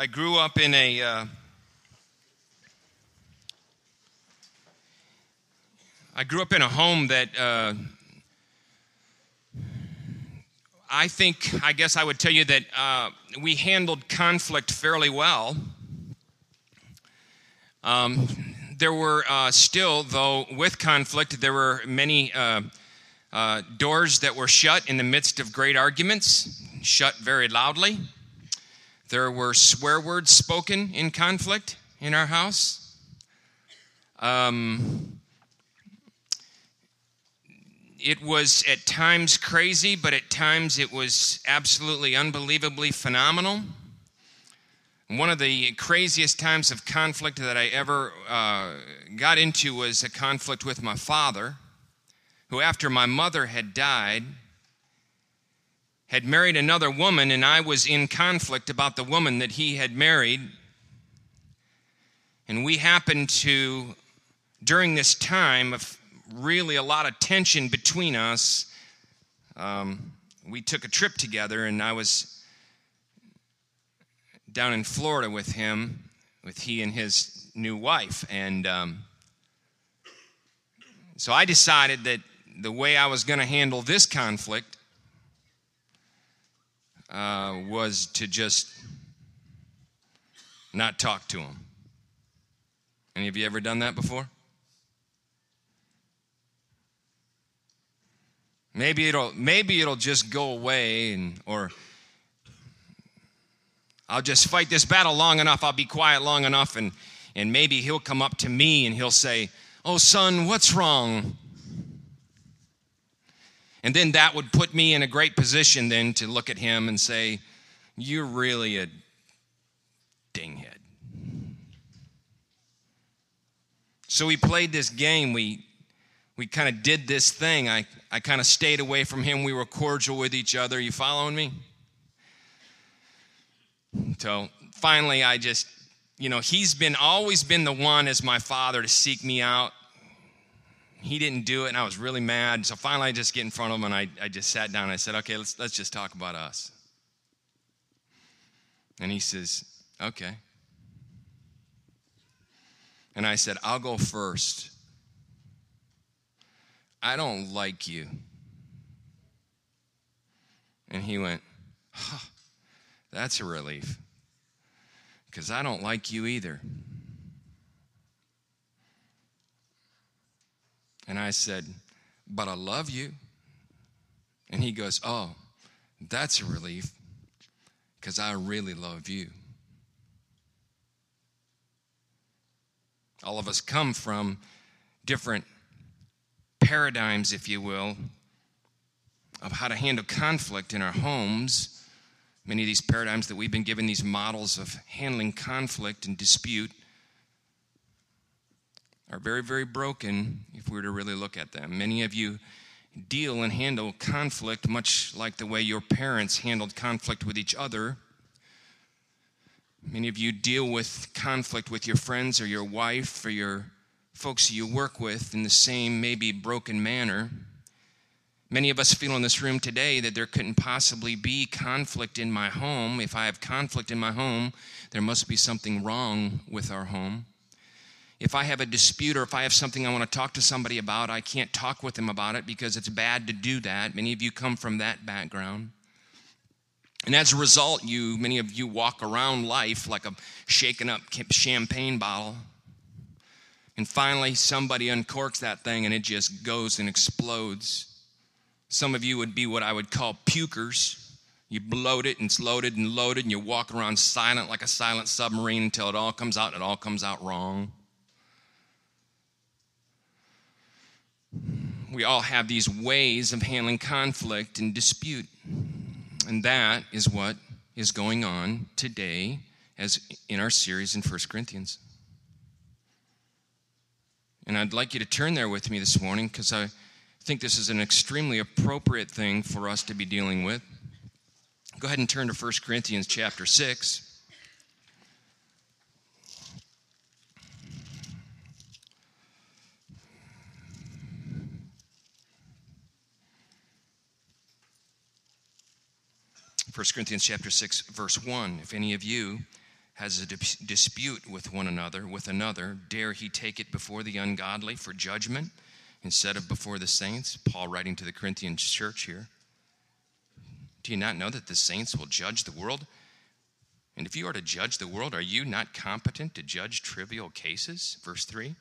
I grew up in a uh, I grew up in a home that uh, I think I guess I would tell you that uh, we handled conflict fairly well. Um, there were uh, still, though, with conflict, there were many uh, uh, doors that were shut in the midst of great arguments, shut very loudly. There were swear words spoken in conflict in our house. Um, it was at times crazy, but at times it was absolutely unbelievably phenomenal. One of the craziest times of conflict that I ever uh, got into was a conflict with my father, who, after my mother had died, had married another woman, and I was in conflict about the woman that he had married. And we happened to, during this time of really a lot of tension between us, um, we took a trip together, and I was down in Florida with him, with he and his new wife. And um, so I decided that the way I was going to handle this conflict uh, was to just not talk to him. Any of you ever done that before? Maybe it'll maybe it'll just go away and or I'll just fight this battle long enough, I'll be quiet long enough and and maybe he'll come up to me and he'll say, "Oh son, what's wrong?" And then that would put me in a great position then to look at him and say, You're really a dinghead. So we played this game. We, we kind of did this thing. I, I kind of stayed away from him. We were cordial with each other. You following me? So finally, I just, you know, he's been always been the one as my father to seek me out he didn't do it, and I was really mad. So finally, I just get in front of him, and I, I just sat down and I said, Okay, let's, let's just talk about us. And he says, Okay. And I said, I'll go first. I don't like you. And he went, huh, That's a relief. Because I don't like you either. And I said, But I love you. And he goes, Oh, that's a relief because I really love you. All of us come from different paradigms, if you will, of how to handle conflict in our homes. Many of these paradigms that we've been given, these models of handling conflict and dispute, are very, very broken if we were to really look at them. Many of you deal and handle conflict much like the way your parents handled conflict with each other. Many of you deal with conflict with your friends or your wife or your folks you work with in the same, maybe broken manner. Many of us feel in this room today that there couldn't possibly be conflict in my home. If I have conflict in my home, there must be something wrong with our home if I have a dispute or if I have something I want to talk to somebody about, I can't talk with them about it because it's bad to do that. Many of you come from that background. And as a result, you many of you walk around life like a shaken up champagne bottle. And finally somebody uncorks that thing and it just goes and explodes. Some of you would be what I would call pukers. You bloat it and it's loaded and loaded and you walk around silent like a silent submarine until it all comes out and it all comes out wrong. We all have these ways of handling conflict and dispute. And that is what is going on today as in our series in 1 Corinthians. And I'd like you to turn there with me this morning because I think this is an extremely appropriate thing for us to be dealing with. Go ahead and turn to 1 Corinthians chapter 6. 1 Corinthians chapter 6 verse 1 if any of you has a dispute with one another, with another, dare he take it before the ungodly for judgment instead of before the saints? Paul writing to the Corinthian church here. Do you not know that the saints will judge the world? And if you are to judge the world, are you not competent to judge trivial cases? Verse 3.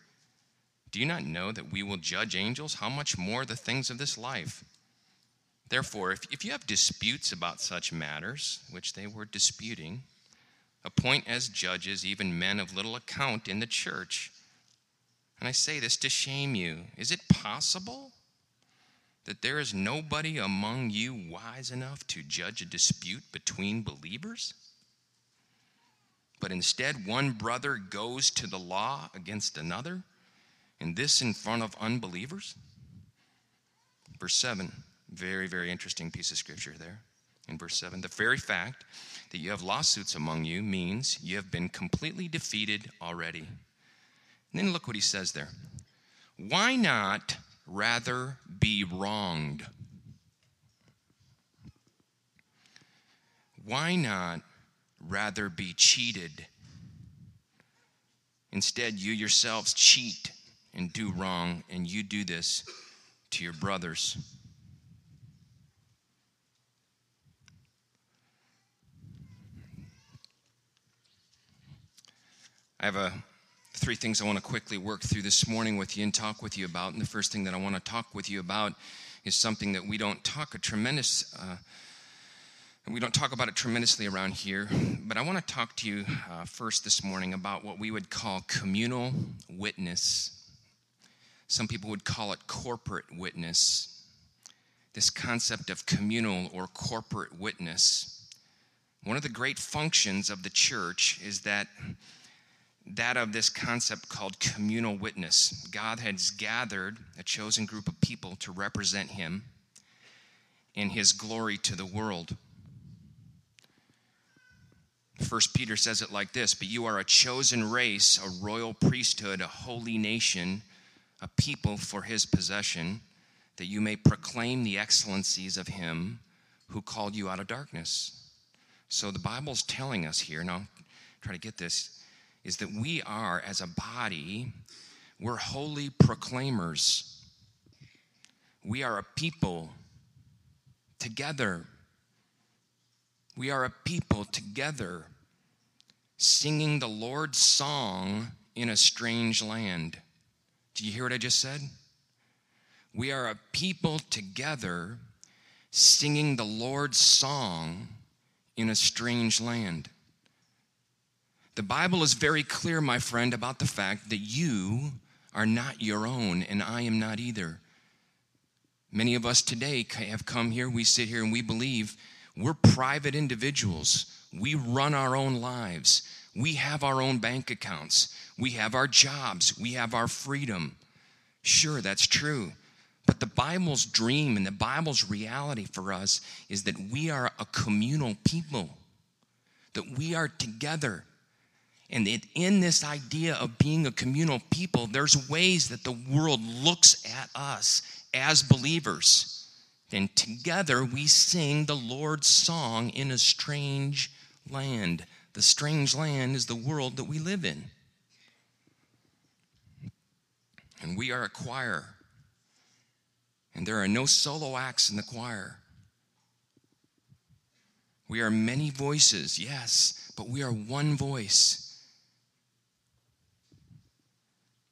Do you not know that we will judge angels? How much more the things of this life? Therefore, if, if you have disputes about such matters, which they were disputing, appoint as judges even men of little account in the church. And I say this to shame you. Is it possible that there is nobody among you wise enough to judge a dispute between believers? But instead, one brother goes to the law against another, and this in front of unbelievers? Verse 7, very, very interesting piece of scripture there. In verse 7, the very fact that you have lawsuits among you means you have been completely defeated already. And then look what he says there. Why not rather be wronged? Why not rather be cheated? Instead, you yourselves cheat and do wrong, and you do this to your brothers. Have a three things I want to quickly work through this morning with you and talk with you about. And the first thing that I want to talk with you about is something that we don't talk a tremendous, uh, we don't talk about it tremendously around here. But I want to talk to you uh, first this morning about what we would call communal witness. Some people would call it corporate witness. This concept of communal or corporate witness. One of the great functions of the church is that that of this concept called communal witness. God has gathered a chosen group of people to represent Him in His glory to the world. First Peter says it like this But you are a chosen race, a royal priesthood, a holy nation, a people for His possession, that you may proclaim the excellencies of Him who called you out of darkness. So the Bible's telling us here, now try to get this is that we are, as a body, we're holy proclaimers. We are a people together. We are a people together singing the Lord's song in a strange land. Do you hear what I just said? We are a people together singing the Lord's song in a strange land. The Bible is very clear, my friend, about the fact that you are not your own, and I am not either. Many of us today have come here, we sit here, and we believe we're private individuals. We run our own lives. We have our own bank accounts. We have our jobs. We have our freedom. Sure, that's true. But the Bible's dream and the Bible's reality for us is that we are a communal people, that we are together and in this idea of being a communal people, there's ways that the world looks at us as believers. And together we sing the Lord's song in a strange land. The strange land is the world that we live in. And we are a choir. And there are no solo acts in the choir. We are many voices, yes, but we are one voice.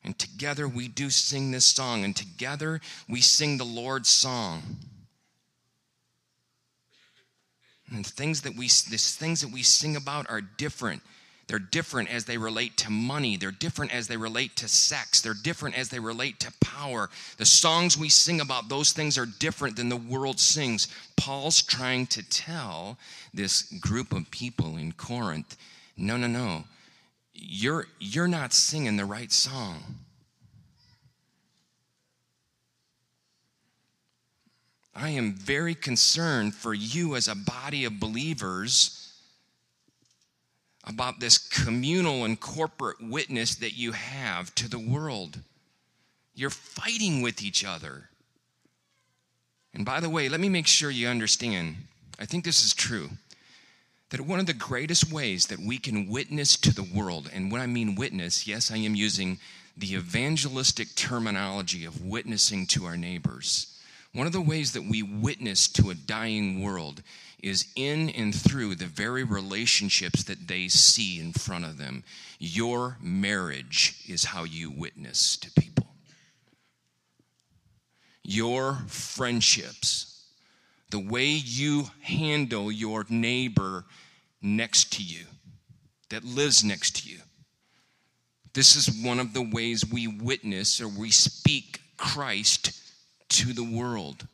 And together we do sing this song, and together we sing the Lord's song. And things that we these things that we sing about are different. They're different as they relate to money. They're different as they relate to sex. They're different as they relate to power. The songs we sing about those things are different than the world sings. Paul's trying to tell this group of people in Corinth, no, no, no you're, you're not singing the right song. I am very concerned for you as a body of believers about this communal and corporate witness that you have to the world. You're fighting with each other. And by the way, let me make sure you understand. I think this is true that one of the greatest ways that we can witness to the world, and when I mean witness, yes, I am using the evangelistic terminology of witnessing to our neighbors. One of the ways that we witness to a dying world is in and through the very relationships that they see in front of them. Your marriage is how you witness to people. Your friendships, the way you handle your neighbor next to you, that lives next to you. This is one of the ways we witness or we speak Christ to the world.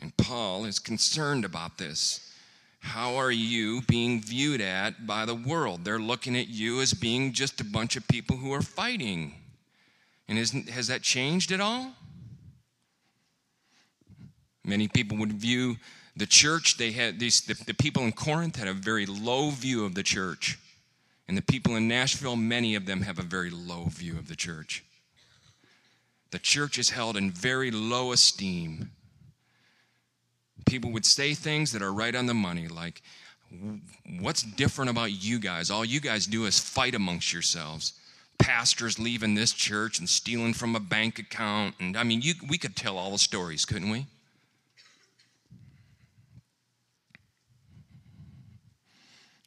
And Paul is concerned about this. How are you being viewed at by the world? They're looking at you as being just a bunch of people who are fighting. And has that changed at all? Many people would view the church, they had these, the, the people in Corinth had a very low view of the church. And the people in Nashville, many of them have a very low view of the church. The church is held in very low esteem. People would say things that are right on the money, like, What's different about you guys? All you guys do is fight amongst yourselves. Pastors leaving this church and stealing from a bank account. And I mean, you, we could tell all the stories, couldn't we?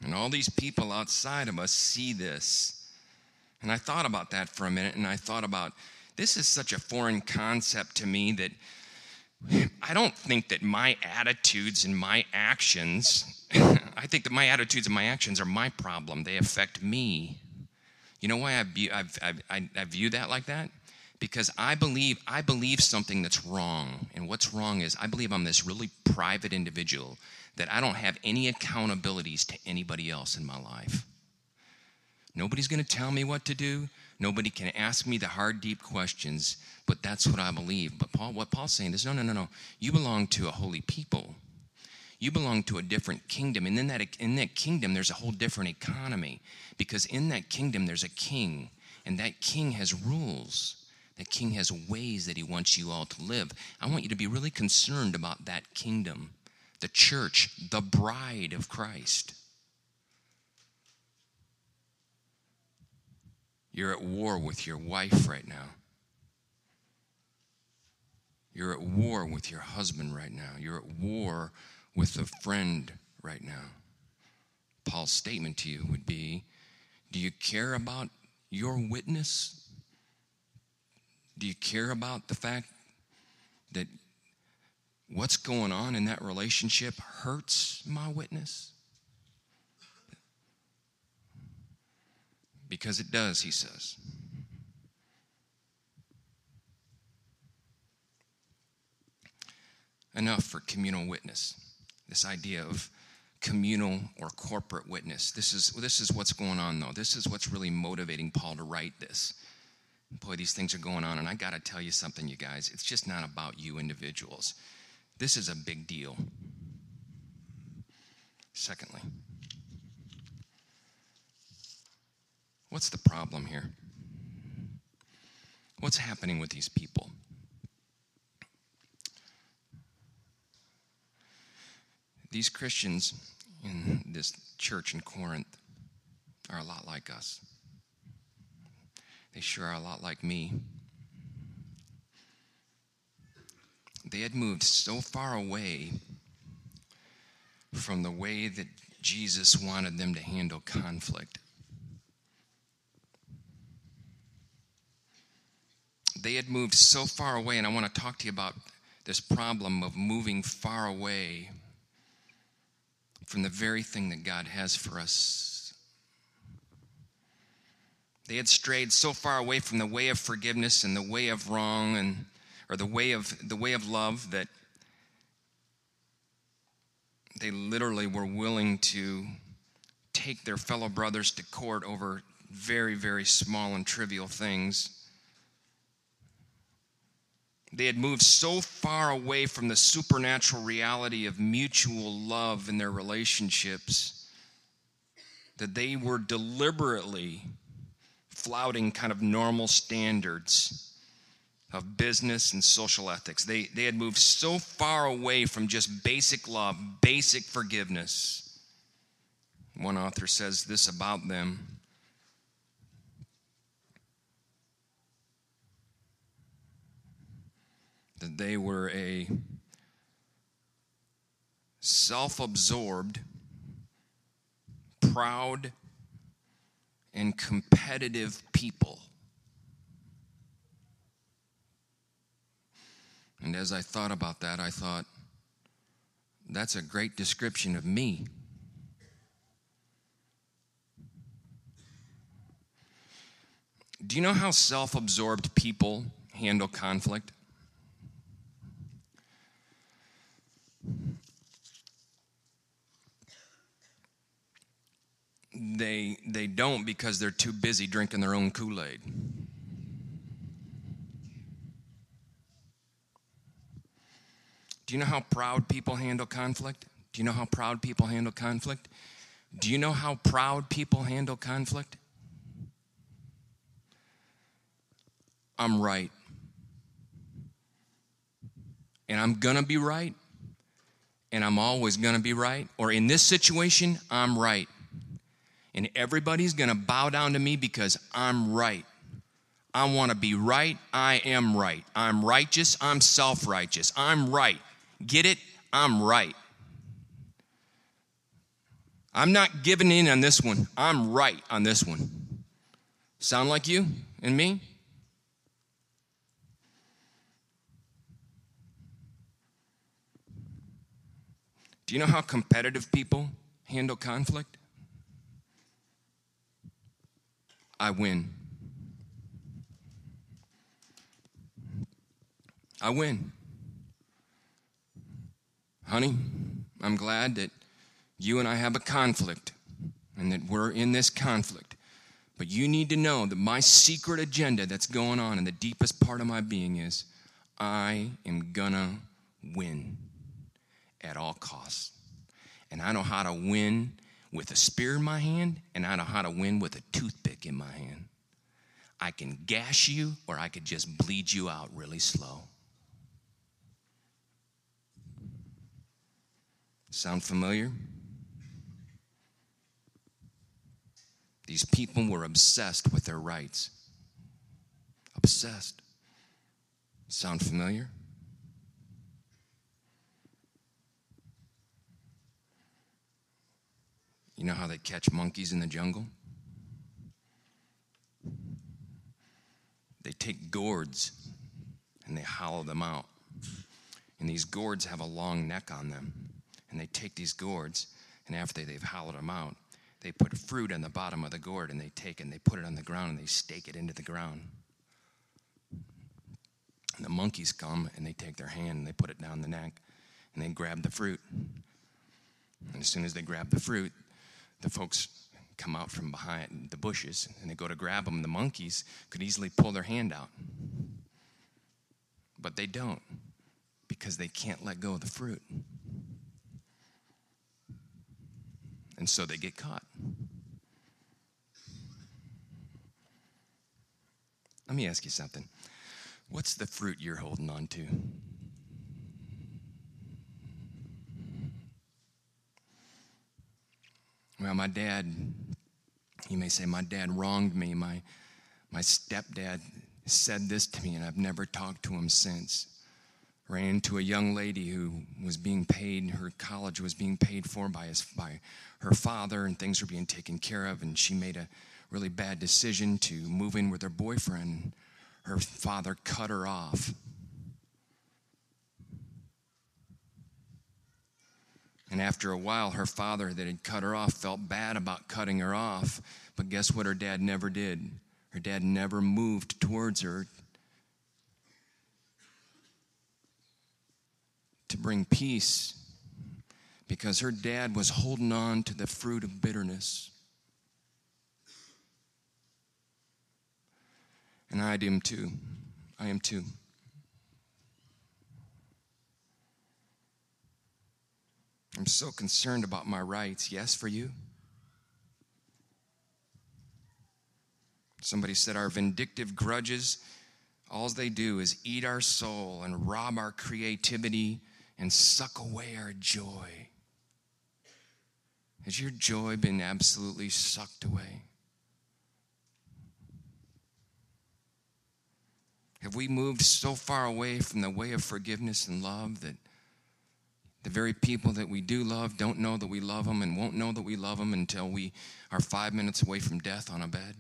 And all these people outside of us see this. And I thought about that for a minute, and I thought about this is such a foreign concept to me that I don't think that my attitudes and my actions, I think that my attitudes and my actions are my problem. They affect me. You know why I view, I, I, I view that like that? Because I believe I believe something that's wrong, and what's wrong is I believe I'm this really private individual that I don't have any accountabilities to anybody else in my life. Nobody's going to tell me what to do. Nobody can ask me the hard, deep questions, but that's what I believe. But Paul, what Paul's saying is no, no, no, no. You belong to a holy people. You belong to a different kingdom. And in that, in that kingdom, there's a whole different economy. Because in that kingdom, there's a king, and that king has rules. That king has ways that he wants you all to live. I want you to be really concerned about that kingdom the church, the bride of Christ. You're at war with your wife right now. You're at war with your husband right now. You're at war with a friend right now. Paul's statement to you would be Do you care about your witness? Do you care about the fact that what's going on in that relationship hurts my witness? Because it does, he says. Enough for communal witness. This idea of communal or corporate witness. This is, this is what's going on, though. This is what's really motivating Paul to write this. Boy, these things are going on, and I got to tell you something, you guys. It's just not about you individuals. This is a big deal. Secondly, what's the problem here? What's happening with these people? These Christians in this church in Corinth are a lot like us. They sure are a lot like me. they had moved so far away from the way that Jesus wanted them to handle conflict. They had moved so far away, and I want to talk to you about this problem of moving far away from the very thing that God has for us. They had strayed so far away from the way of forgiveness and the way of wrong and or the way of the way of love that they literally were willing to take their fellow brothers to court over very very small and trivial things they had moved so far away from the supernatural reality of mutual love in their relationships that they were deliberately flouting kind of normal standards of business and social ethics. They, they had moved so far away from just basic love, basic forgiveness. One author says this about them that they were a self absorbed, proud, and competitive people. And as I thought about that, I thought, that's a great description of me. Do you know how self absorbed people handle conflict? They, they don't because they're too busy drinking their own Kool Aid. Do you know how proud people handle conflict? Do you know how proud people handle conflict? Do you know how proud people handle conflict? I'm right. And I'm going to be right. And I'm always going to be right. Or in this situation, I'm right. And everybody's to bow down to me because I'm right. I want to be right. I am right. I'm righteous. I'm self righteous. I'm right. Get it? I'm right. I'm not giving in on this one. I'm right on this one. Sound like you and me? Do you know how competitive people handle conflict? I win. I win. Honey, I'm glad that you and I have a conflict and that we're in this conflict. But you need to know that my secret agenda that's going on in the deepest part of my being is I am gonna win at all costs. And I know how to win with a spear in my hand, and I know how to win with a toothpick in my hand. I can gash you, or I could just bleed you out really slow. Sound familiar? These people were obsessed with their rights. Obsessed. Sound familiar? You know how they catch monkeys in the jungle? They take gourds and they hollow them out. And these gourds have a long neck on them. And they take these gourds, and after they've hollowed them out, they put fruit on the bottom of the gourd and they take and they put it on the ground and they stake it into the ground. And the monkeys come and they take their hand and they put it down the neck and they grab the fruit. And as soon as they grab the fruit, the folks come out from behind the bushes and they go to grab them. The monkeys could easily pull their hand out. But they don't because they can't let go of the fruit. And so they get caught. Let me ask you something. What's the fruit you're holding on to? Well, my dad, you may say, my dad wronged me. My, my stepdad said this to me, and I've never talked to him since. Ran into a young lady who was being paid, her college was being paid for by, his, by her father, and things were being taken care of, and she made a really bad decision to move in with her boyfriend. Her father cut her off. And after a while, her father that had cut her off felt bad about cutting her off. But guess what her dad never did? Her dad never moved towards her to bring peace because her dad was holding on to the fruit of bitterness. And I am too. I am too. I'm so concerned about my rights. Yes, for you? Somebody said our vindictive grudges all they do is eat our soul and rob our creativity and suck away our joy. Has your joy been absolutely sucked away? Have we moved so far away from the way of forgiveness and love that the very people that we do love don't know that we love them and won't know that we love them until we are five minutes away from death on a bed?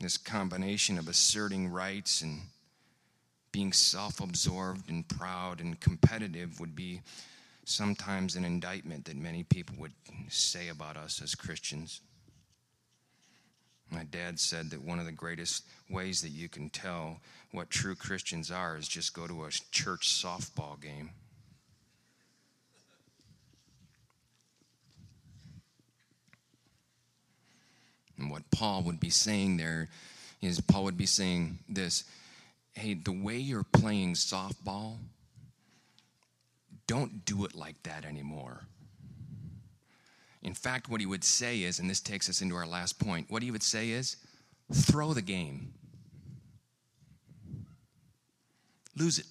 This combination of asserting rights and being self absorbed and proud and competitive would be sometimes an indictment that many people would say about us as Christians. My dad said that one of the greatest ways that you can tell what true Christians are is just go to a church softball game. And what Paul would be saying there is Paul would be saying this hey, the way you're playing softball, don't do it like that anymore. In fact, what he would say is, and this takes us into our last point, what he would say is, throw the game. Lose it.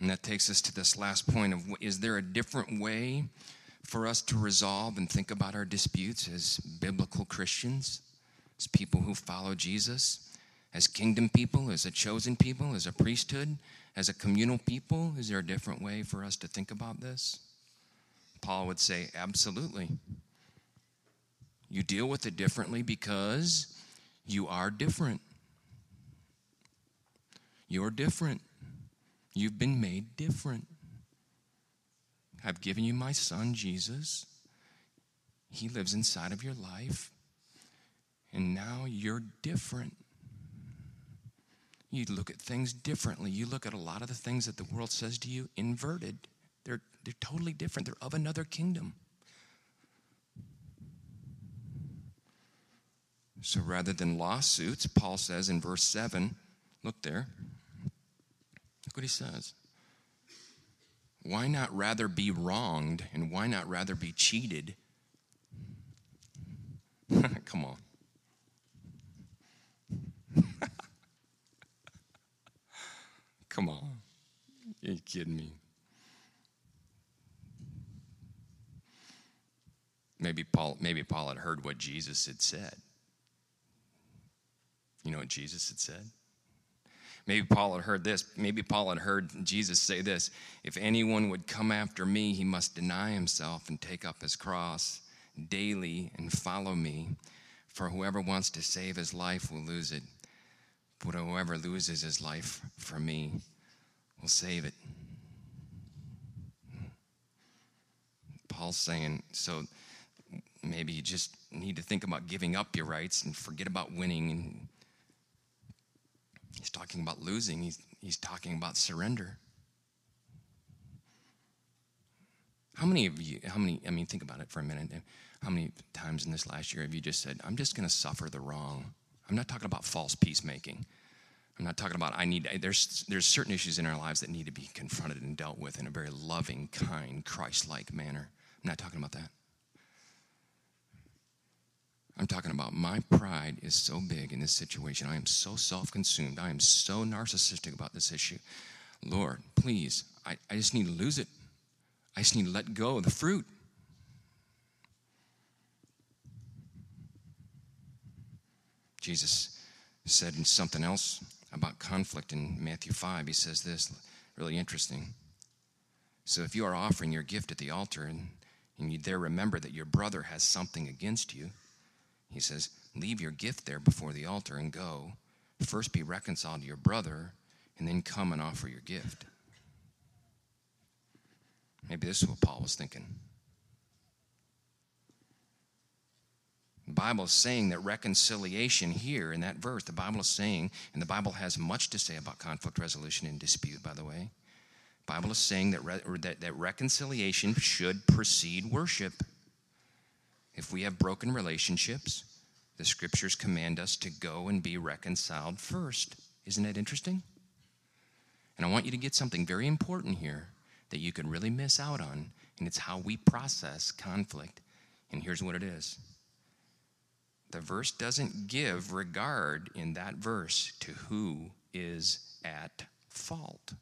And that takes us to this last point of is there a different way for us to resolve and think about our disputes as biblical Christians, as people who follow Jesus, as kingdom people, as a chosen people, as a priesthood, as a communal people? Is there a different way for us to think about this? Paul would say, absolutely. You deal with it differently because you are different. You're different. You've been made different. I've given you my son, Jesus. He lives inside of your life. And now you're different. You look at things differently. You look at a lot of the things that the world says to you inverted. They're, totally different, they're of another kingdom. So rather than lawsuits, Paul says in verse 7, look there. Look what he says. Why not rather be wronged and why not rather be cheated? Come on. Come on. Are you kidding me? Maybe Paul, maybe Paul had heard what Jesus had said. You know what Jesus had said? Maybe Paul had heard this. Maybe Paul had heard Jesus say this If anyone would come after me, he must deny himself and take up his cross daily and follow me. For whoever wants to save his life will lose it, but whoever loses his life for me will save it. Paul's saying, so maybe you just need to think about giving up your rights and forget about winning. And he's talking about losing, he's, he's talking about surrender. How many of you, how many, I mean, think about it for a minute. How many times in this last year have you just said, I'm just going to suffer the wrong? I'm not talking about false peacemaking. I'm not talking about I need there's there's certain issues in our lives that need to be confronted and dealt with in a very loving, kind, Christ-like manner. I'm not talking about that. I'm talking about my pride is so big in this situation. I am so self consumed. I am so narcissistic about this issue. Lord, please, I, I just need to lose it. I just need to let go of the fruit. Jesus said something else about conflict in Matthew 5. He says this, really interesting. So if you are offering your gift at the altar and, and you there remember that your brother has something against you, he says, Leave your gift there before the altar and go. First be reconciled to your brother, and then come and offer your gift. Maybe this is what Paul was thinking. The Bible is saying that reconciliation here in that verse, the Bible is saying, and the Bible has much to say about conflict resolution and dispute, by the way. Bible is saying that, re- that, that reconciliation should precede worship. If we have broken relationships, the scriptures command us to go and be reconciled first. Isn't that interesting? And I want you to get something very important here that you could really miss out on, and it's how we process conflict. And here's what it is the verse doesn't give regard in that verse to who is at fault.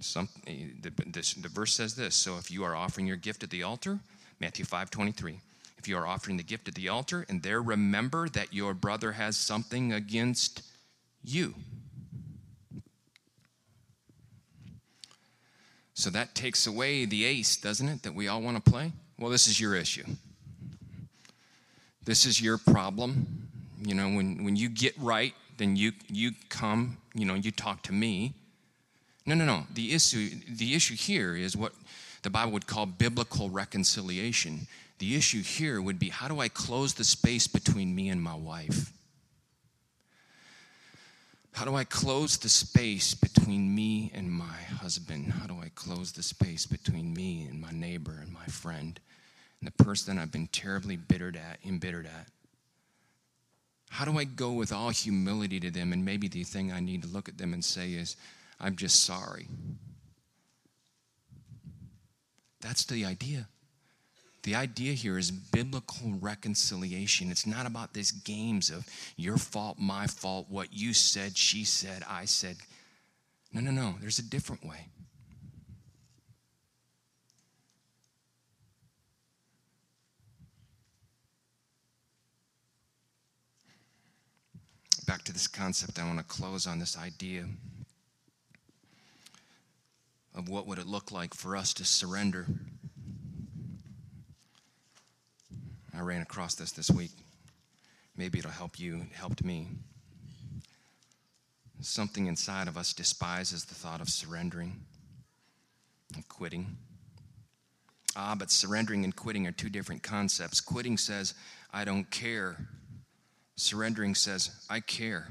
Some, the, this, the verse says this so if you are offering your gift at the altar matthew 5 23 if you are offering the gift at the altar and there remember that your brother has something against you. So that takes away the ace doesn't it that we all want to play? Well this is your issue. This is your problem. You know when, when you get right then you you come you know you talk to me no, no, no. The issue, the issue here is what the Bible would call biblical reconciliation. The issue here would be how do I close the space between me and my wife? How do I close the space between me and my husband? How do I close the space between me and my neighbor and my friend and the person I've been terribly bittered at, embittered at? How do I go with all humility to them? And maybe the thing I need to look at them and say is, I'm just sorry. That's the idea. The idea here is biblical reconciliation. It's not about these games of your fault, my fault, what you said, she said, I said. No, no, no. There's a different way. Back to this concept, I want to close on this idea of what would it look like for us to surrender. I ran across this this week. Maybe it'll help you. It helped me. Something inside of us despises the thought of surrendering and quitting. Ah, but surrendering and quitting are two different concepts. Quitting says, I don't care. Surrendering says, I care.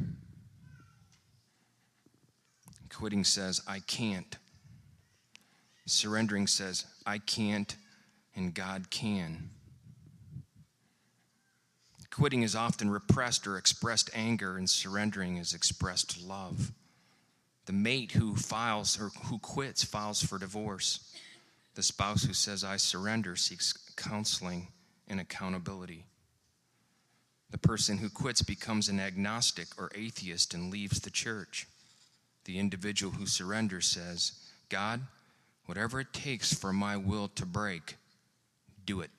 Quitting says, I can't. Surrendering says, I can't and God can. Quitting is often repressed or expressed anger, and surrendering is expressed love. The mate who files or who quits files for divorce. The spouse who says, I surrender, seeks counseling and accountability. The person who quits becomes an agnostic or atheist and leaves the church. The individual who surrenders says, God, Whatever it takes for my will to break, do it.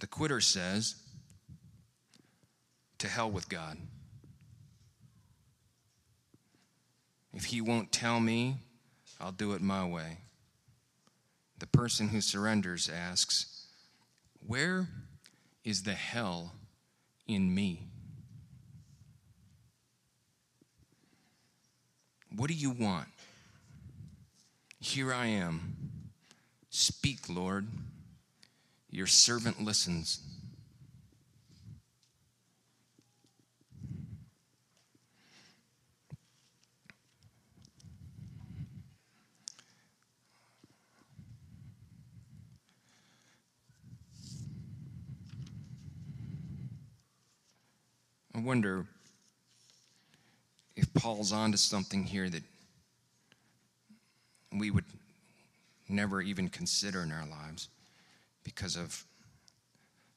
The quitter says, To hell with God. If he won't tell me, I'll do it my way. The person who surrenders asks, Where is the hell in me? What do you want? Here I am. Speak, Lord. Your servant listens. I wonder if Paul's onto something here that we would never even consider in our lives because of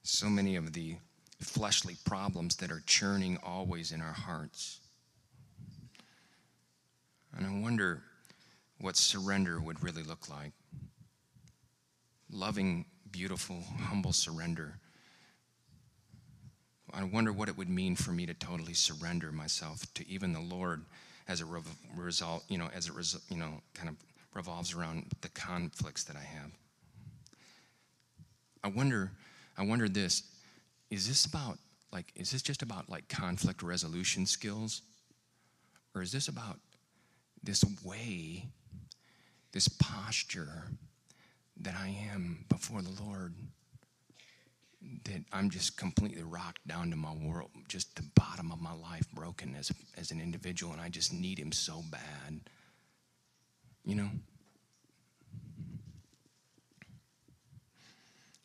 so many of the fleshly problems that are churning always in our hearts. And I wonder what surrender would really look like. Loving, beautiful, humble surrender. I wonder what it would mean for me to totally surrender myself to even the Lord as a result, you know, as a result, you know, kind of revolves around the conflicts that I have. I wonder, I wonder this is this about like is this just about like conflict resolution skills or is this about this way this posture that i am before the lord that i'm just completely rocked down to my world just the bottom of my life broken as, as an individual and i just need him so bad you know?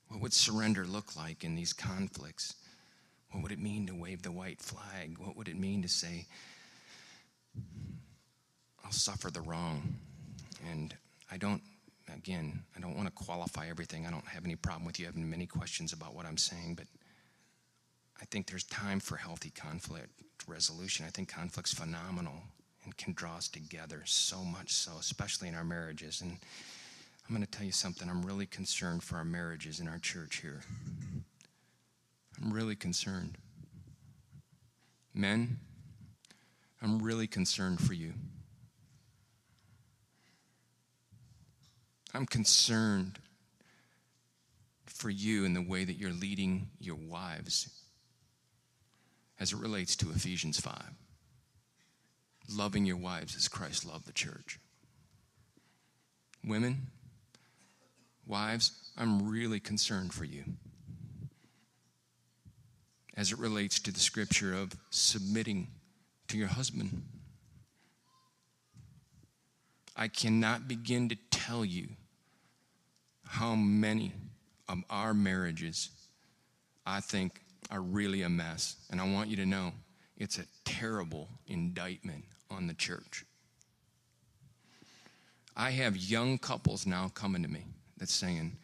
What would surrender look like in these conflicts? What would it mean to wave the white flag? What would it mean to say, I'll suffer the wrong and I don't again, I don't want to qualify everything. I don't have any problem with you having many questions about what I'm saying, but I think there's time for healthy conflict resolution. I think conflict's phenomenal and can draw us together so much so, especially in our marriages. And I'm going to tell you something. I'm really concerned for our marriages in our church here. I'm really concerned. Men, I'm really concerned for you. I'm concerned for you in the way that you're leading your wives as it relates to Ephesians 5. Loving your wives as Christ loved the church. Women, wives, I'm really concerned for you as it relates to the scripture of submitting to your husband. I cannot begin to tell you how many of our marriages I think are really a mess. And I want you to know it's a terrible indictment on the church. I have young couples now coming to me that's saying,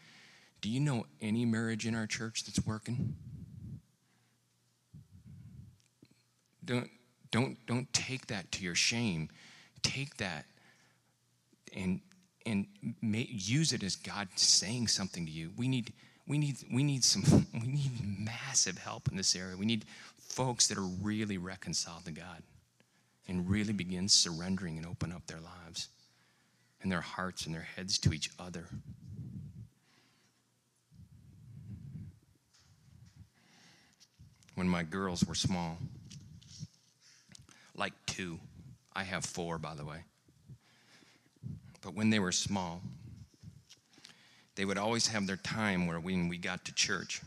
Do you know any marriage in our church that's working? Don't, don't, don't take that to your shame. Take that and, and may, use it as God saying something to you. We need, we need, we need some, we need massive help in this area. We need folks that are really reconciled to God and really begin surrendering and open up their lives and their hearts and their heads to each other. When my girls were small, like two, I have four, by the way. But when they were small, they would always have their time where when we got to church,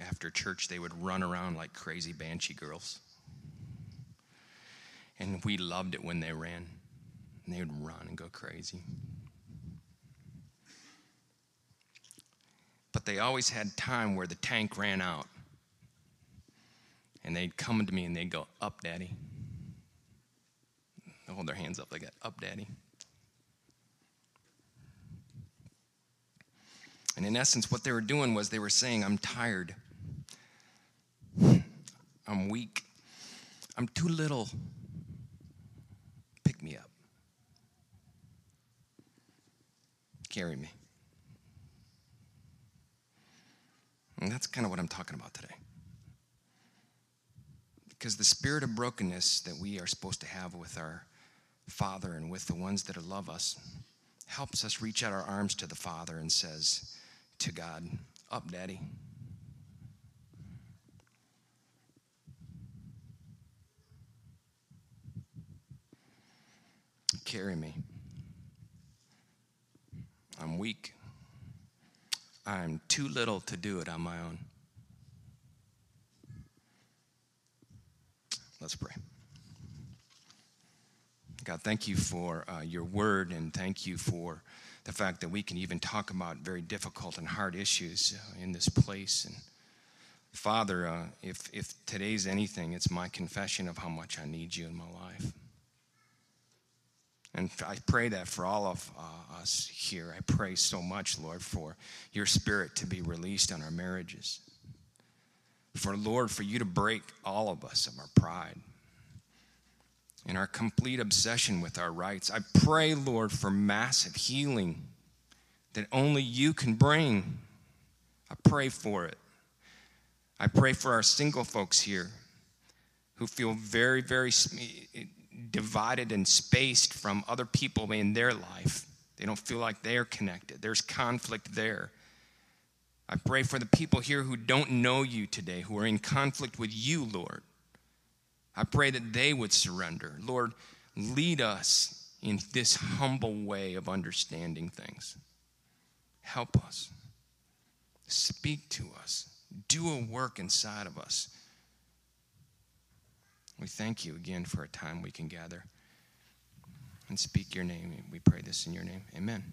after church, they would run around like crazy banshee girls. And we loved it when they ran. And they would run and go crazy. But they always had time where the tank ran out. And they'd come to me and they'd go, Up, Daddy. They hold their hands up like that, Up, Daddy. And in essence, what they were doing was they were saying, I'm tired. I'm weak. I'm too little. Pick me up. Carry me. And that's kind of what I'm talking about today. Because the spirit of brokenness that we are supposed to have with our Father and with the ones that love us helps us reach out our arms to the Father and says to God, Up, Daddy. Carry me. Weak. I'm too little to do it on my own. Let's pray. God, thank you for uh, your word and thank you for the fact that we can even talk about very difficult and hard issues uh, in this place. And Father, uh, if, if today's anything, it's my confession of how much I need you in my life. And I pray that for all of uh, us here. I pray so much, Lord, for your spirit to be released on our marriages. For, Lord, for you to break all of us of our pride and our complete obsession with our rights. I pray, Lord, for massive healing that only you can bring. I pray for it. I pray for our single folks here who feel very, very divided and spaced from other people in their life. They don't feel like they're connected, there's conflict there. I pray for the people here who don't know you today, who are in conflict with you, Lord. I pray that they would surrender. Lord, lead us in this humble way of understanding things. Help us. Speak to us. Do a work inside of us. We thank you again for a time we can gather and speak your name. We pray this in your name. Amen.